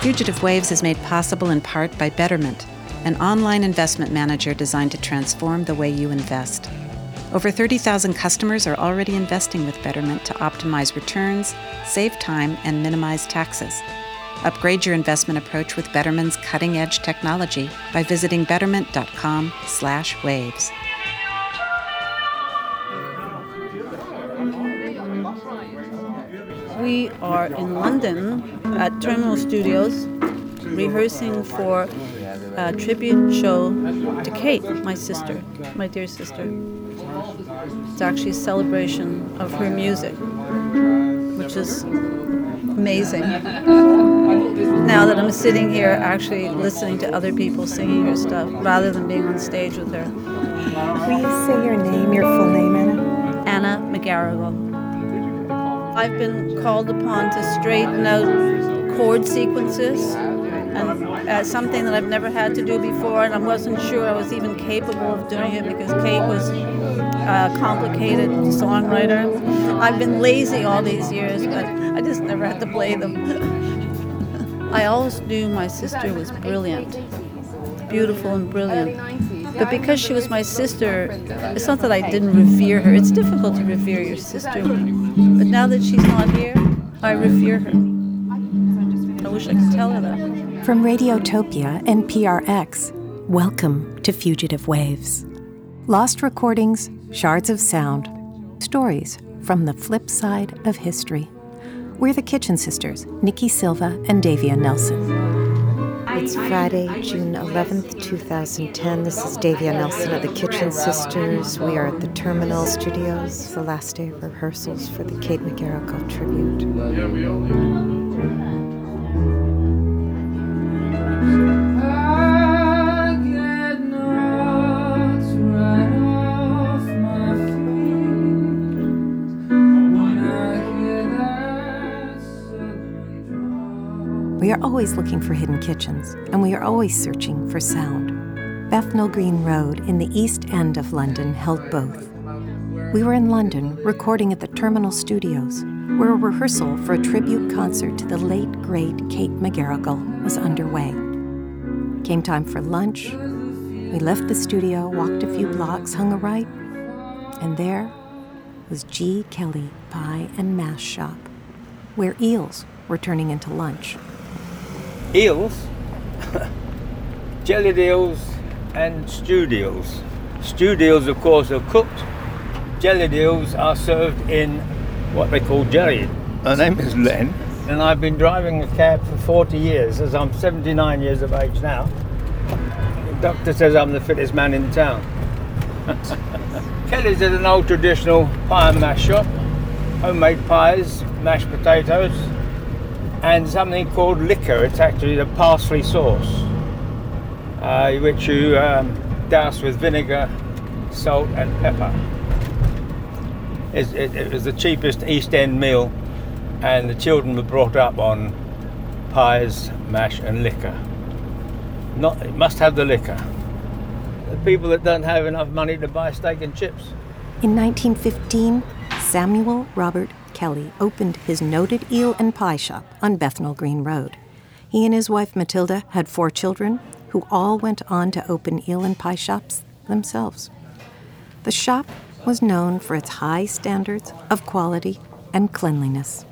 Fugitive Waves is made possible in part by Betterment, an online investment manager designed to transform the way you invest. Over 30,000 customers are already investing with Betterment to optimize returns, save time, and minimize taxes. Upgrade your investment approach with Betterment's cutting-edge technology by visiting betterment.com/waves. We are in London at Terminal Studios rehearsing for a tribute show to Kate, my sister, my dear sister. It's actually a celebration of her music, which is amazing. Now that I'm sitting here actually listening to other people singing her stuff rather than being on stage with her. Will you say your name, your full name, Anna? Anna McGarrigle. I've been called upon to straighten out chord sequences and uh, something that I've never had to do before, and I wasn't sure I was even capable of doing it because Kate was a complicated songwriter. I've been lazy all these years, but I just never had to play them. I always knew my sister was brilliant, beautiful and brilliant. But because she was my sister, it's not that I didn't revere her. It's difficult to revere your sister. But now that she's not here, I revere her. I wish I could tell her that. From Radiotopia and PRX, welcome to Fugitive Waves. Lost recordings, shards of sound, stories from the flip side of history. We're the Kitchen Sisters, Nikki Silva and Davia Nelson. It's Friday, June 11th, 2010. This is Davia Nelson of the Kitchen Sisters. We are at the Terminal Studios, the last day of rehearsals for the Kate McGarrigle tribute. Always looking for hidden kitchens, and we are always searching for sound. Bethnal Green Road in the East End of London held both. We were in London recording at the Terminal Studios, where a rehearsal for a tribute concert to the late, great Kate McGarrigle was underway. Came time for lunch. We left the studio, walked a few blocks, hung a right, and there was G. Kelly Pie and Mash Shop, where eels were turning into lunch eels, jellied eels, and stewed eels. Stewed eels, of course, are cooked. Jellied eels are served in what they call jelly. My name is Len, and I've been driving a cab for 40 years, as I'm 79 years of age now. The doctor says I'm the fittest man in town. Kelly's is an old traditional pie and mash shop. Homemade pies, mashed potatoes, and something called liquor. It's actually the parsley sauce, uh, which you um, douse with vinegar, salt, and pepper. It, it, it, was the cheapest East End meal, and the children were brought up on pies, mash, and liquor. Not, it must have the liquor. The people that don't have enough money to buy steak and chips. In 1915, Samuel Robert Kelly opened his noted eel and pie shop on Bethnal Green Road. He and his wife Matilda had four children who all went on to open eel and pie shops themselves. The shop was known for its high standards of quality and cleanliness,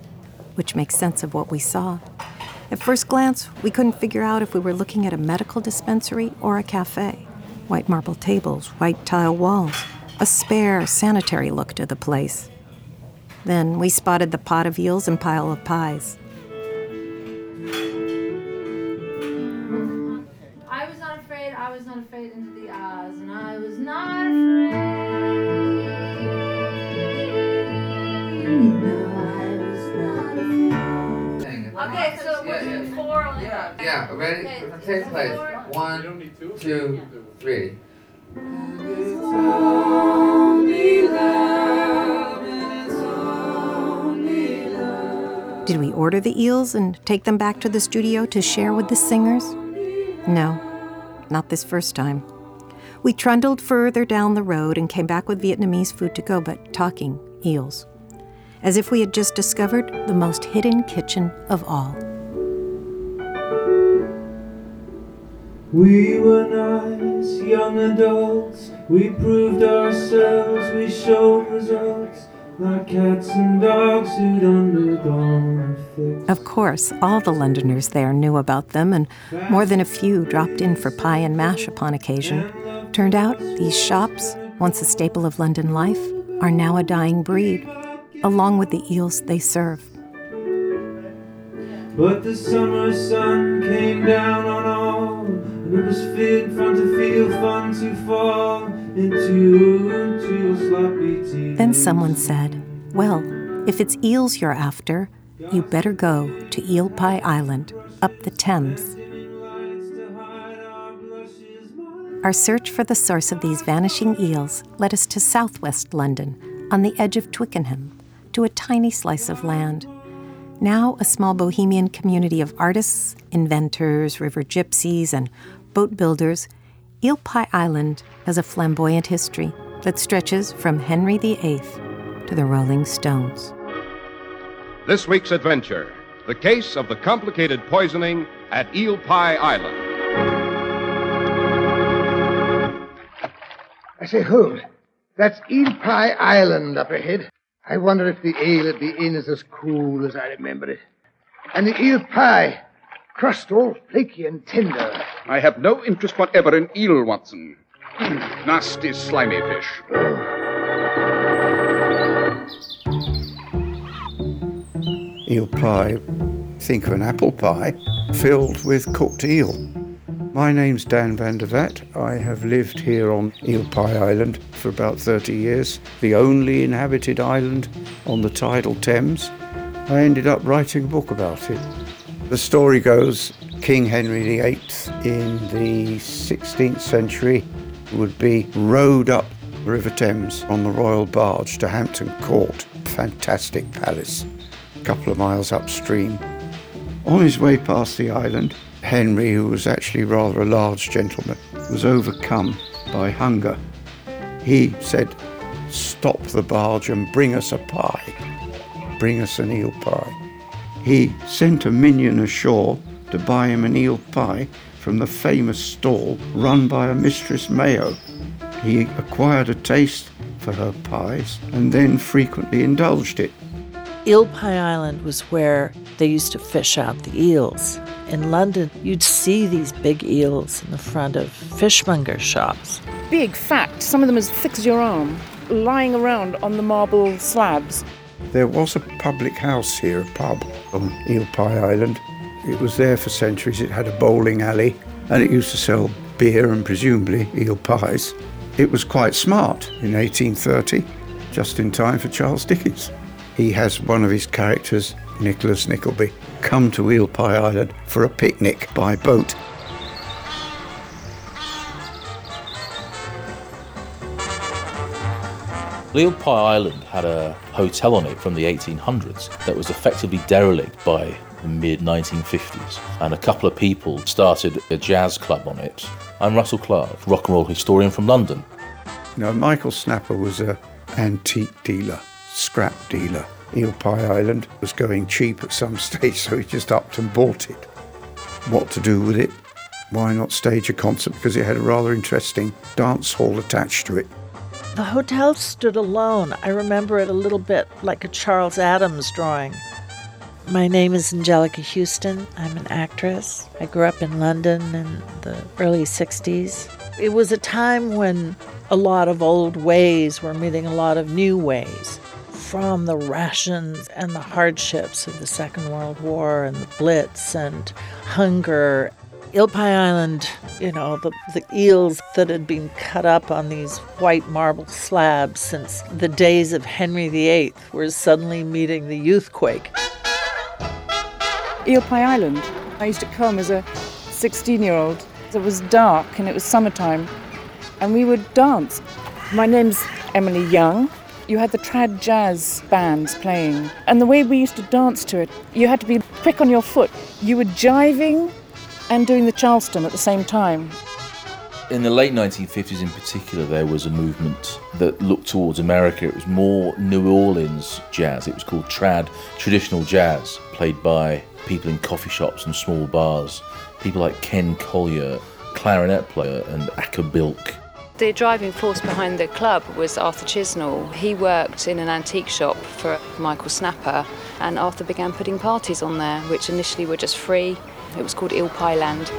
which makes sense of what we saw. At first glance, we couldn't figure out if we were looking at a medical dispensary or a cafe. White marble tables, white tile walls, a spare, sanitary look to the place. Then we spotted the pot of eels and pile of pies. I was not afraid, I was not afraid into the eyes, and I was not afraid. Okay, so we're doing four on Yeah, yeah, ready? Okay, Take place. One, two, three. Did we order the eels and take them back to the studio to share with the singers? No, not this first time. We trundled further down the road and came back with Vietnamese food to go, but talking eels. As if we had just discovered the most hidden kitchen of all. We were nice young adults. We proved ourselves. We showed results. Like cats and dogs who'd undergone a. Of course, all the Londoners there knew about them, and more than a few dropped in for pie and mash upon occasion. Turned out, these shops, once a staple of London life, are now a dying breed, along with the eels they serve. But the summer sun came down on fit fun to feel fun to fall into, into a sloppy tea. Then someone said, Well, if it's eels you're after, you better go to Eel Pie Island up the Thames. Our search for the source of these vanishing eels led us to southwest London, on the edge of Twickenham, to a tiny slice of land. Now a small bohemian community of artists, inventors, river gypsies, and boat builders, Eel Pie Island has a flamboyant history that stretches from Henry VIII to the Rolling Stones. This week's adventure the case of the complicated poisoning at Eel Pie Island. I say, Holmes, that's Eel Pie Island up ahead. I wonder if the ale at the inn is as cool as I remember it. And the eel pie, crust all flaky and tender. I have no interest whatever in eel, Watson. Nasty, slimy fish. Eel pie, think of an apple pie filled with cooked eel. My name's Dan van der Vat. I have lived here on Eel Pie Island for about 30 years, the only inhabited island on the tidal Thames. I ended up writing a book about it. The story goes King Henry VIII in the 16th century would be rowed up River Thames on the royal barge to Hampton Court, fantastic palace, a couple of miles upstream. On his way past the island, Henry, who was actually rather a large gentleman, was overcome by hunger. He said, Stop the barge and bring us a pie. Bring us an eel pie. He sent a minion ashore to buy him an eel pie from the famous stall run by a Mistress Mayo. He acquired a taste for her pies and then frequently indulged it. Eel Pie Island was where they used to fish out the eels. In London, you'd see these big eels in the front of fishmonger shops. Big, fat, some of them as thick as your arm, lying around on the marble slabs. There was a public house here, a pub on Eel Pie Island. It was there for centuries. It had a bowling alley and it used to sell beer and presumably eel pies. It was quite smart in 1830, just in time for Charles Dickens. He has one of his characters, Nicholas Nickleby, come to Eel Pie Island for a picnic by boat. Eel Pie Island had a hotel on it from the 1800s that was effectively derelict by the mid 1950s, and a couple of people started a jazz club on it. I'm Russell Clark, rock and roll historian from London. You know, Michael Snapper was an antique dealer, scrap dealer. Eel Pie Island was going cheap at some stage, so he just upped and bought it. What to do with it? Why not stage a concert? Because it had a rather interesting dance hall attached to it. The hotel stood alone. I remember it a little bit like a Charles Addams drawing. My name is Anjelica Huston. I'm an actress. I grew up in London in the early 60s. It was a time when a lot of old ways were meeting a lot of new ways. From the rations and the hardships of the Second World War and the Blitz and hunger Pie Island, you know, the, the eels that had been cut up on these white marble slabs since the days of Henry VIII were suddenly meeting the youthquake. Pie Island. I used to come as a 16 year old. It was dark and it was summertime, and we would dance. My name's Emily Young. You had the trad jazz bands playing, and the way we used to dance to it, you had to be quick on your foot. You were jiving and doing the Charleston at the same time. In the late 1950s, in particular, there was a movement that looked towards America. It was more New Orleans jazz. It was called trad, traditional jazz, played by people in coffee shops and small bars. People like Ken Colyer, clarinet player and Acker Bilk. The driving force behind the club was Arthur Chisnall. He worked in an antique shop for Michael Snapper, and Arthur began putting parties on there, which initially were just free. It was called Eel Pie Land.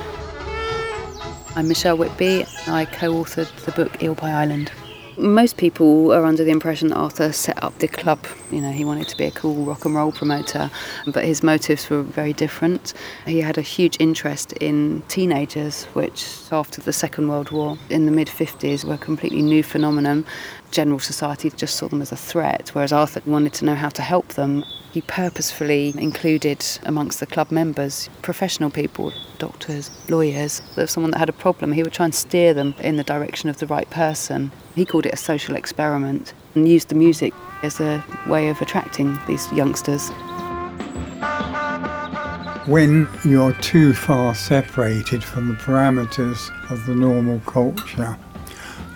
I'm Michelle Whitby. I co authored the book Eel Pie Island. Most people are under the impression that Arthur set up the club. You know, he wanted to be a cool rock and roll promoter, but his motives were very different. He had a huge interest in teenagers, which after the Second World War in the mid 50s were a completely new phenomenon. General society just saw them as a threat, whereas Arthur wanted to know how to help them. He purposefully included amongst the club members professional people, doctors, lawyers. If someone that had a problem, he would try and steer them in the direction of the right person. He called it a social experiment and used the music as a way of attracting these youngsters. When you're too far separated from the parameters of the normal culture,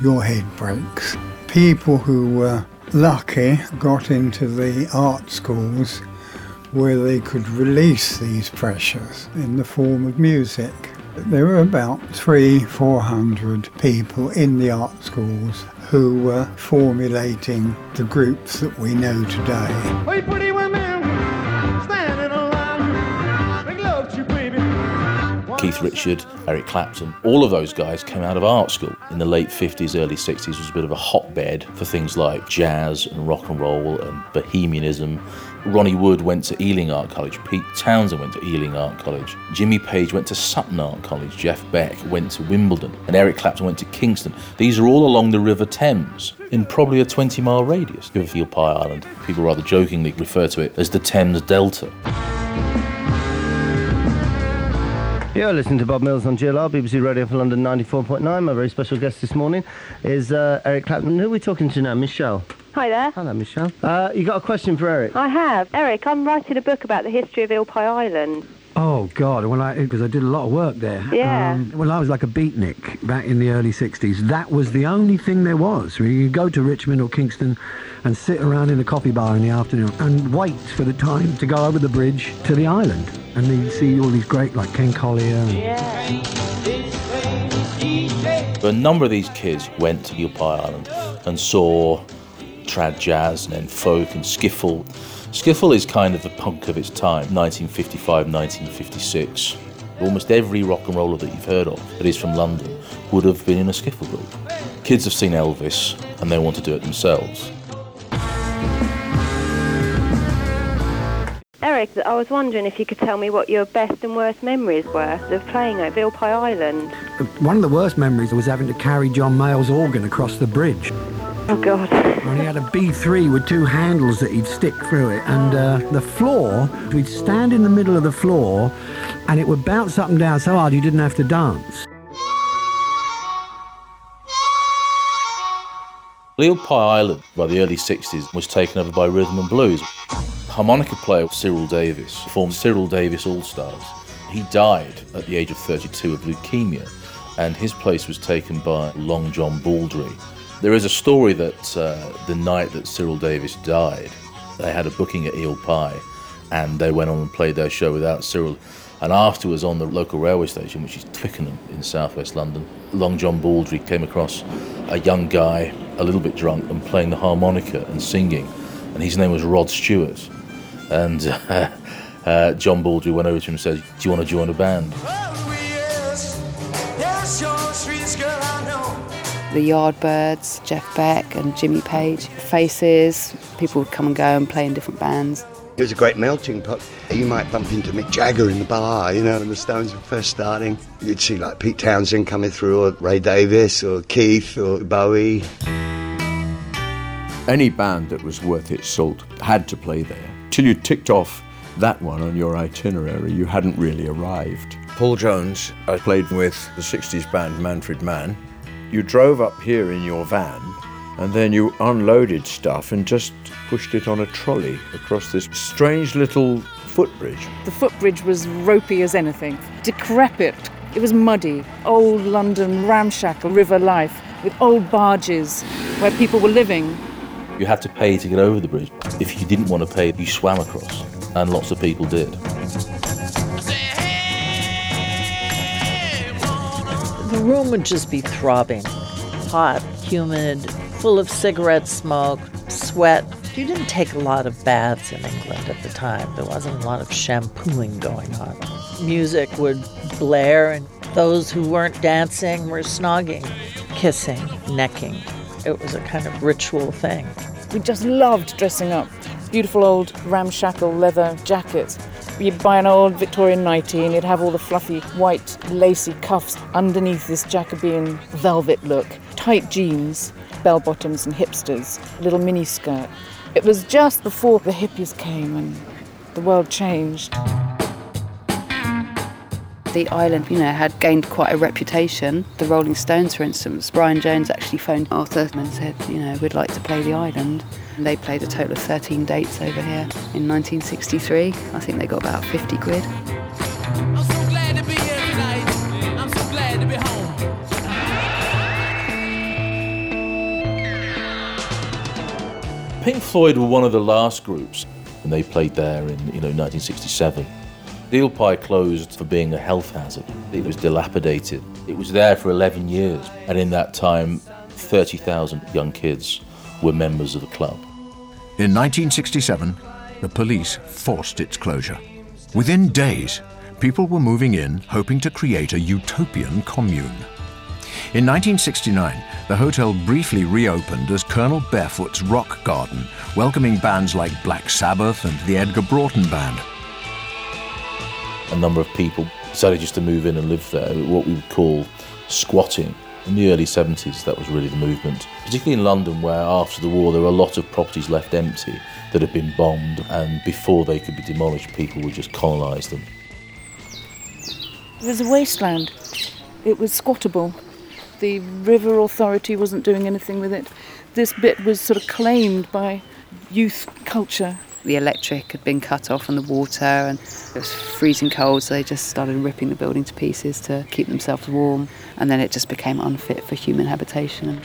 your head breaks. People who were lucky got into the art schools where they could release these pressures in the form of music. There were about three, four hundred people in the art schools who were formulating the groups that we know today. Keith Richard, Eric Clapton, all of those guys came out of art school in the late 50s, early 60s. was a bit of a hotbed for things like jazz and rock and roll and bohemianism. Ronnie Wood went to Ealing Art College. Pete Townshend went to Ealing Art College. Jimmy Page went to Sutton Art College. Jeff Beck went to Wimbledon. And Eric Clapton went to Kingston. These are all along the River Thames in probably a 20 mile radius Eel Pie Island. People rather jokingly refer to it as the Thames Delta. You're listening to Bob Mills on GLR, BBC Radio for London 94.9. My very special guest this morning is uh, Eric Clapton. Who are we talking to now? Michelle. Hi there. Hello, Michelle. Uh, you got a question for Eric? I have. Eric, I'm writing a book about the history of Eel Pie Island. Oh God! Well, I because I did a lot of work there. Yeah. Um, well, I was like a beatnik back in the early '60s. That was the only thing there was. You go to Richmond or Kingston and sit around in a coffee bar in the afternoon and wait for the time to go over the bridge to the island, and then see all these great like Ken Colyer. And, A number of these kids went to Pie Island and saw trad jazz and then folk and skiffle. Skiffle is kind of the punk of its time, 1955, 1956. Almost every rock and roller that you've heard of that is from London would have been in a skiffle group. Kids have seen Elvis and they want to do it themselves. Eric, I was wondering if you could tell me what your best and worst memories were of playing at Eel Pie Island. one of the worst memories was having to carry John Mayall's organ across the bridge. Oh God. And he had a B3 with two handles that he'd stick through it. And uh, the floor, we'd stand in the middle of the floor and it would bounce up and down so hard you didn't have to dance. Eel Pie Island by the early 60s was taken over by rhythm and blues. Harmonica player Cyril Davies formed Cyril Davies All Stars. He died at the age of 32 of leukemia, and his place was taken by Long John Baldry. There is a story that uh, the night that Cyril Davies died, they had a booking at Eel Pie, and they went on and played their show without Cyril. And afterwards, on the local railway station, which is Twickenham in southwest London, Long John Baldry came across a young guy, a little bit drunk, and playing the harmonica and singing. And his name was Rod Stewart. And uh, uh, John Baldry went over to him and said, Do you want to join a band? The Yardbirds, Jeff Beck and Jimmy Page, Faces, people would come and go and play in different bands. It was a great melting pot. You might bump into Mick Jagger in the bar, you know, when the Stones were first starting. You'd see like Pete Townshend coming through, or Ray Davies, or Keith, or Bowie. Any band that was worth its salt had to play there. Till you ticked off that one on your itinerary, you hadn't really arrived. Paul Jones, I played with the 60s band Manfred Mann. You drove up here in your van and then you unloaded stuff and just pushed it on a trolley across this strange little footbridge. The footbridge was ropey as anything, decrepit. It was muddy, old London ramshackle river life with old barges where people were living. You had to pay to get over the bridge. If you didn't want to pay, you swam across, and lots of people did. The room would just be throbbing. Hot, humid, full of cigarette smoke, sweat. You didn't take a lot of baths in England at the time. There wasn't a lot of shampooing going on. Music would blare, and those who weren't dancing were snogging, kissing, necking. It was a kind of ritual thing. We just loved dressing up. Beautiful old ramshackle leather jackets. You'd buy an old Victorian nightie and you'd have all the fluffy white lacy cuffs underneath this Jacobean velvet look. Tight jeans, bell bottoms and hipsters, little mini skirt. It was just before the hippies came and the world changed. The island, you know, had gained quite a reputation. The Rolling Stones, for instance, Brian Jones actually phoned Arthur and said, you know, we'd like to play the island. And they played a total of 13 dates over here in 1963. I think they got about 50 quid. Pink Floyd were one of the last groups, and they played there in you know 1967. Eel Pie closed for being a health hazard. It was dilapidated. It was there for 11 years, and in that time, 30,000 young kids were members of the club. In 1967, the police forced its closure. Within days, people were moving in hoping to create a utopian commune. In 1969, the hotel briefly reopened as Colonel Barefoot's Rock Garden, welcoming bands like Black Sabbath and the Edgar Broughton Band. A number of people decided just to move in and live there, what we would call squatting. In the early 70s, that was really the movement, particularly in London, where after the war there were a lot of properties left empty that had been bombed, and before they could be demolished, people would just colonise them. It was a wasteland. It was squattable. The river authority wasn't doing anything with it. This bit was sort of claimed by youth culture. The electric had been cut off and the water, and it was freezing cold, so they just started ripping the building to pieces to keep themselves warm, and then it just became unfit for human habitation.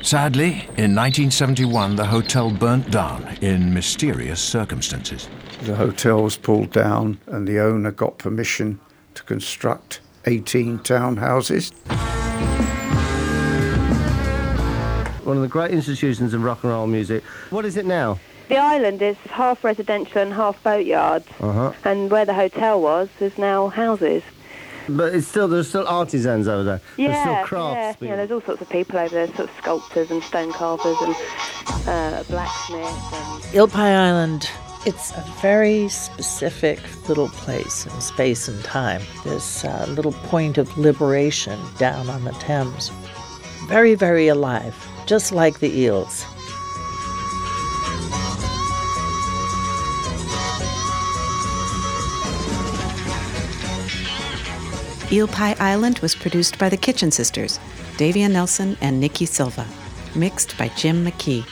Sadly, in 1971, the hotel burnt down in mysterious circumstances. The hotel was pulled down, and the owner got permission to construct 18 townhouses. One of the great institutions of rock and roll music. What is it now? The island is half residential and half boatyards, Uh-huh. and where the hotel was is now houses. But it's still there's still artisans over there. Yeah, there's still yeah, crafts. yeah. There's all sorts of people over there, sort of sculptors and stone carvers and uh, blacksmiths. And Eel Island, it's a very specific little place in space and time. This uh, little point of liberation down on the Thames. Very, very alive, just like the eels. Eel Pie Island was produced by the Kitchen Sisters, Davia Nelson and Nikki Silva. Mixed by Jim McKee.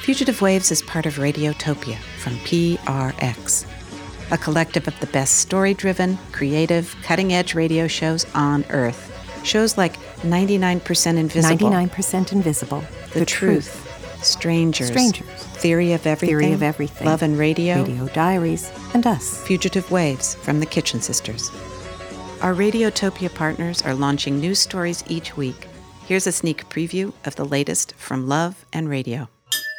Fugitive Waves is part of Radiotopia from PRX, a collective of the best story driven, creative, cutting edge radio shows on Earth. Shows like 99% Invisible, 99% Invisible, The, The Truth, Strangers, Strangers, Theory of Everything, Theory of Everything, Love and Radio, Radio Diaries, and us. Fugitive Waves from the Kitchen Sisters. Our Radiotopia partners are launching new stories each week. Here's a sneak preview of the latest from Love and Radio.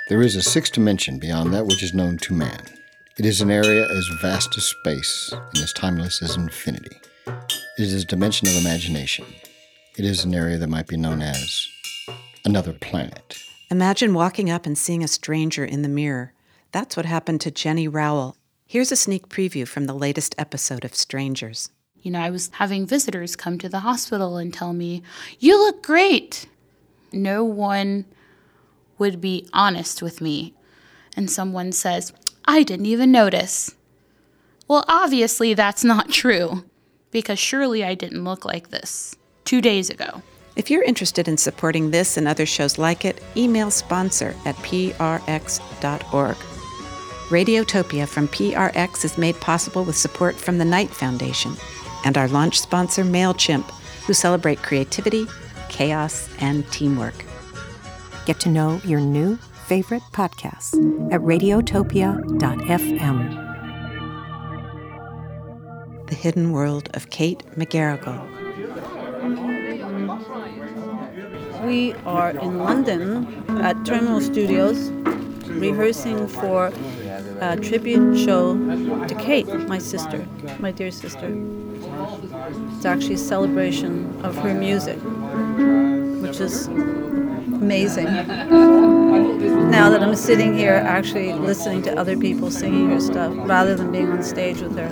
There is a sixth dimension beyond that which is known to man. It is an area as vast as space and as timeless as infinity. It is a dimension of imagination. It is an area that might be known as another planet. Imagine walking up and seeing a stranger in the mirror. That's what happened to Jenny Rowell. Here's a sneak preview from the latest episode of Strangers. You know, I was having visitors come to the hospital and tell me, You look great. No one would be honest with me. And someone says, I didn't even notice. Well, obviously, that's not true, because surely I didn't look like this two days ago. If you're interested in supporting this and other shows like it, email sponsor at prx.org. Radiotopia from PRX is made possible with support from the Knight Foundation and our launch sponsor, MailChimp, who celebrate creativity, chaos, and teamwork. Get to know your new favorite podcasts at radiotopia.fm. The Hidden World of Kate McGarrigle. We are in London at Terminal Studios rehearsing for a tribute show to Kate, my sister, my dear sister. It's actually a celebration of her music, which is amazing. Now that I'm sitting here actually listening to other people singing her stuff rather than being on stage with her.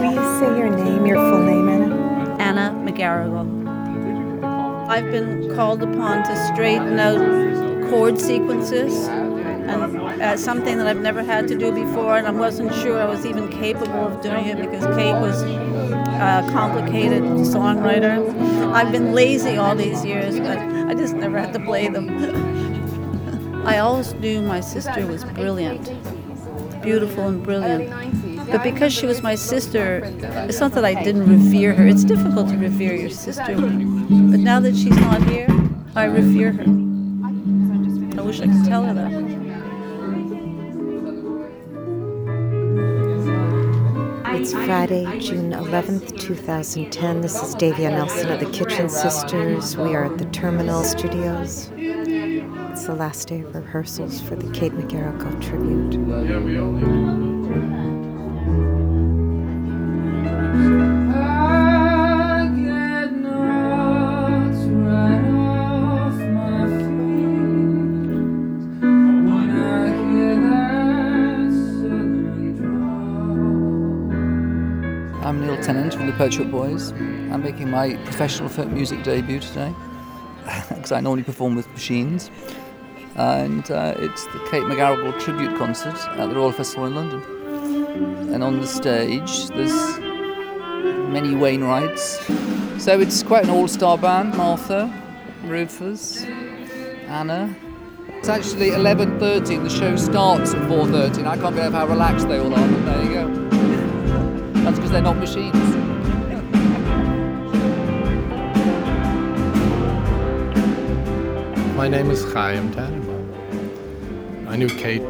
Will you say your name, your full name, Anna? Anna McGarrigle. I've been called upon to straighten out chord sequences and uh, something that I've never had to do before, and I wasn't sure I was even capable of doing it because Kate was a complicated songwriter. I've been lazy all these years, but I just never had to play them. I always knew my sister was brilliant, beautiful and brilliant. But because she was my sister, it's not that I didn't revere her. It's difficult to revere your sister. But now that she's not here, I revere her. I wish I could tell her that. It's Friday, June 11th, 2010. This is Davia Nelson of the Kitchen Sisters. We are at the Terminal Studios. It's the last day of rehearsals for the Kate McGarrigle tribute. Shop Boys. I'm making my professional folk music debut today because I normally perform with machines. And uh, it's the Kate McGarrigle tribute concert at the Royal Festival in London. And on the stage, there's many Wainwrights. So it's quite an all-star band. Martha, Rufus, Anna. It's actually 11.30 and the show starts at 4.30 and I can't believe how relaxed they all are, but there you go. That's because they're not machines. My name is Chaim Tannenbaum. I knew Kate,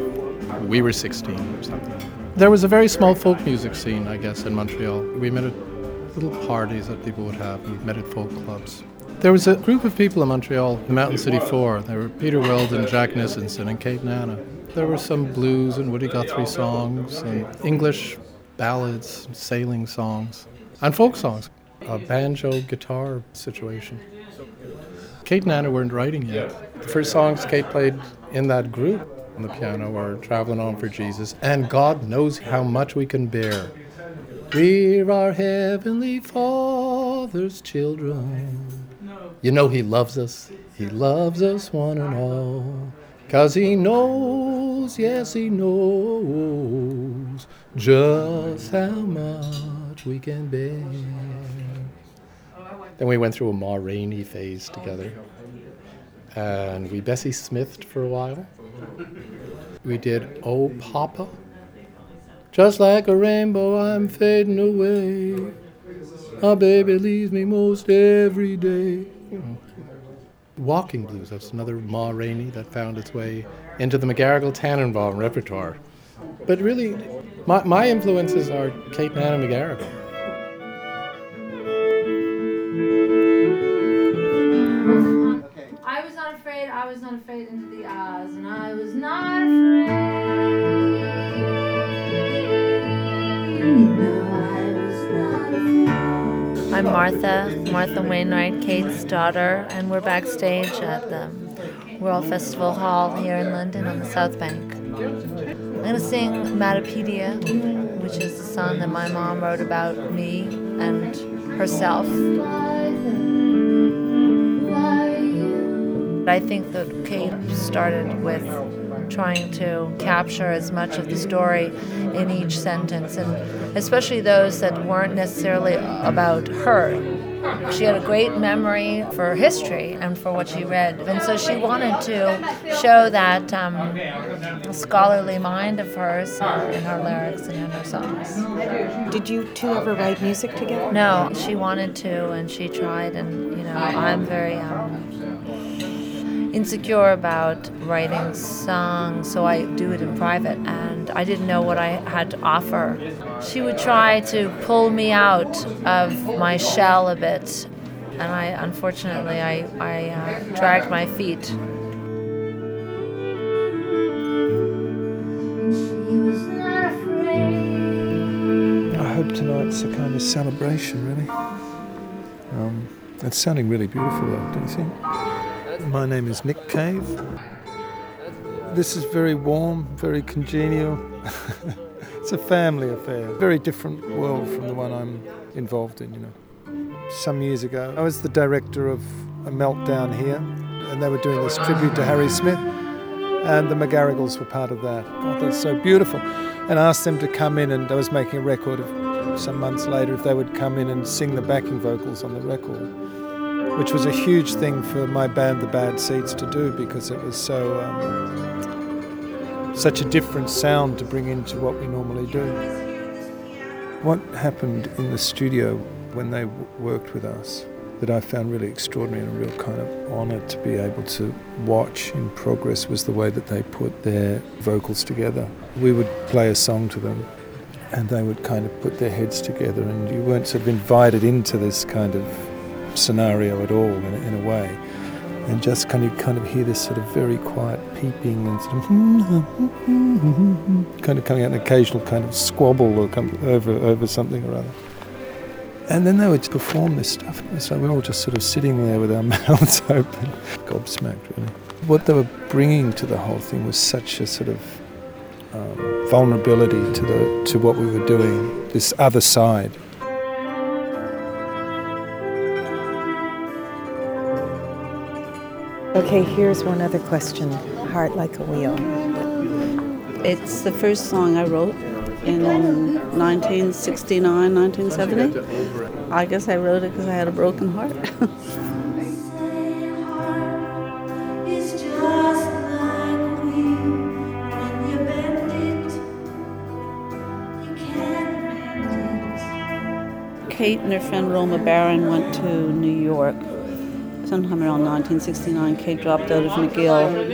we were 16 or something. There was a very small folk music scene, I guess, in Montreal. We met at little parties that people would have. We met at folk clubs. There was a group of people in Montreal, the Mountain City Four. There were Peter Weldon, Jack Nissenson, and Kate Nana. There were some blues and Woody Guthrie songs, and English ballads, sailing songs, and folk songs. A banjo guitar situation. Kate and Anna weren't writing yet. The first songs Kate played in that group on the piano were Traveling On for Jesus and God Knows How Much We Can Bear. We're our Heavenly Father's children. You know He loves us, He loves us one and all. Cause He knows, yes, He knows just how much we can bear. Then we went through a Ma Rainey phase together. And we Bessie Smithed for a while. We did Oh Papa. Just like a rainbow, I'm fading away. My baby leaves me most every day. Walking Blues, that's another Ma Rainey that found its way into the McGarrigle Tannenbaum repertoire. But really, my, my influences are Kate and McGarrigle. Martha, Martha Wainwright, Kate's daughter, and we're backstage at the Royal Festival Hall here in London on the South Bank. I'm going to sing Matapedia, which is the song that my mom wrote about me and herself. I think that Kate started with trying to capture as much of the story in each sentence, and especially those that weren't necessarily about her. She had a great memory for history and for what she read, and so she wanted to show that um, scholarly mind of hers in her lyrics and in her songs. Did you two ever write music together? No, she wanted to, and she tried, and you know, I'm very um, insecure about writing songs, so I do it in private, and I didn't know what I had to offer. She would try to pull me out of my shell a bit, and I unfortunately I, I uh, dragged my feet. I hope tonight's a kind of celebration, really. Um, it's sounding really beautiful, though, don't you think? My name is Nick Cave. This is very warm, very congenial. it's a family affair, very different world from the one I'm involved in, you know. Some years ago, I was the director of a meltdown here, and they were doing this tribute to Harry Smith, and the McGarrigles were part of that. God, that's so beautiful. And I asked them to come in, and I was making a record of some months later if they would come in and sing the backing vocals on the record, which was a huge thing for my band, The Bad Seeds, to do because it was so um, such a different sound to bring into what we normally do. What happened in the studio when they w- worked with us that I found really extraordinary and a real kind of honour to be able to watch in progress was the way that they put their vocals together. We would play a song to them and they would kind of put their heads together and you weren't sort of invited into this kind of scenario at all in a, in a way. And just kind of kind of hear this sort of very quiet peeping and sort of kind of coming out an occasional kind of squabble or come over over something or other. And then they would perform this stuff. So we were all just sort of sitting there with our mouths open, gobsmacked, really. What they were bringing to the whole thing was such a sort of um, vulnerability to the to what we were doing. This other side. Okay, here's one other question Heart Like a Wheel. It's the first song I wrote in 1969, 1970. I guess I wrote it because I had a broken heart. Kate and her friend Roma Baran went to New York sometime around 1969. Kate dropped out of McGill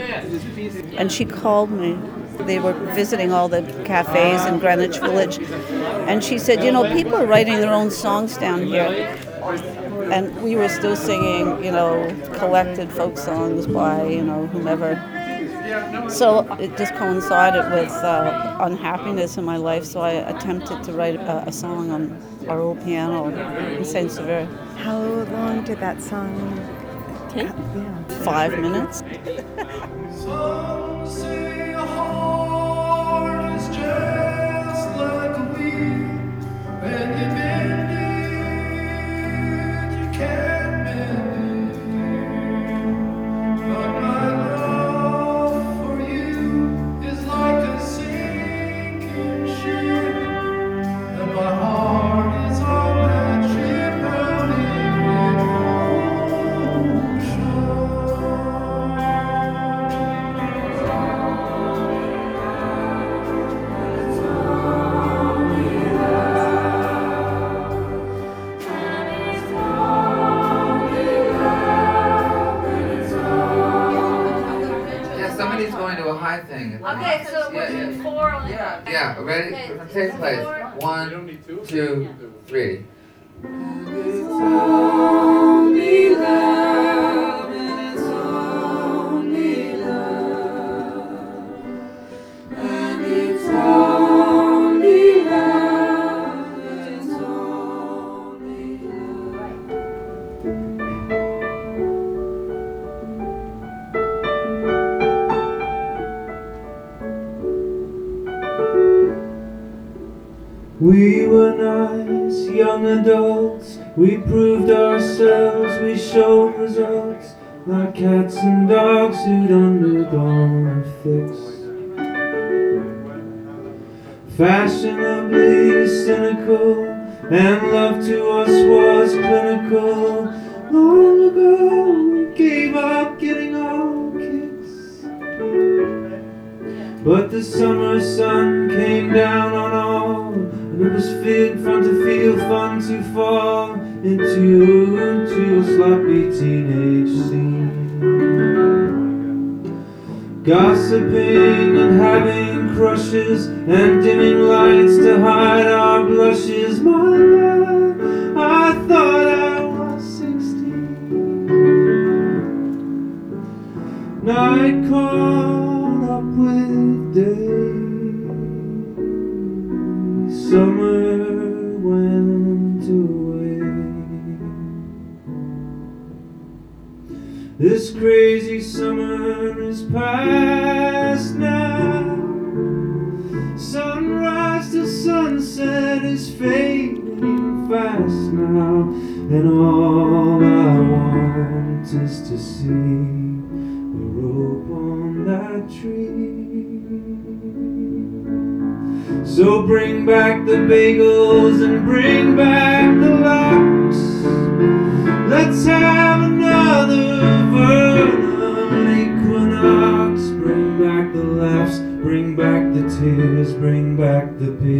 and she called me. They were visiting all the cafes in Greenwich Village and she said, You know, people are writing their own songs down here. And we were still singing, you know, collected folk songs by, you know, whomever. So it just coincided with uh, unhappiness in my life, so I attempted to write a, a song on our old piano in Saint Sauveur. How long did that song take? Five minutes. Take place. One, two, three. We proved ourselves, we showed results, like cats and dogs who'd undergone a fix. Fashionably cynical, and love to us was clinical. Long ago, we gave up getting our kicks. But the summer sun came down on all, and it was fit fun to feel fun to fall in tune to a sloppy teenage scene. Gossiping and having crushes and dimming lights to hide our blushes. My God, I thought I was 16. Night calls. This crazy summer is past now. Sunrise to sunset is fading fast now, and all I want is to see a rope on that tree. So bring back the bagels and bring back the lox. Let's have bring back the beer,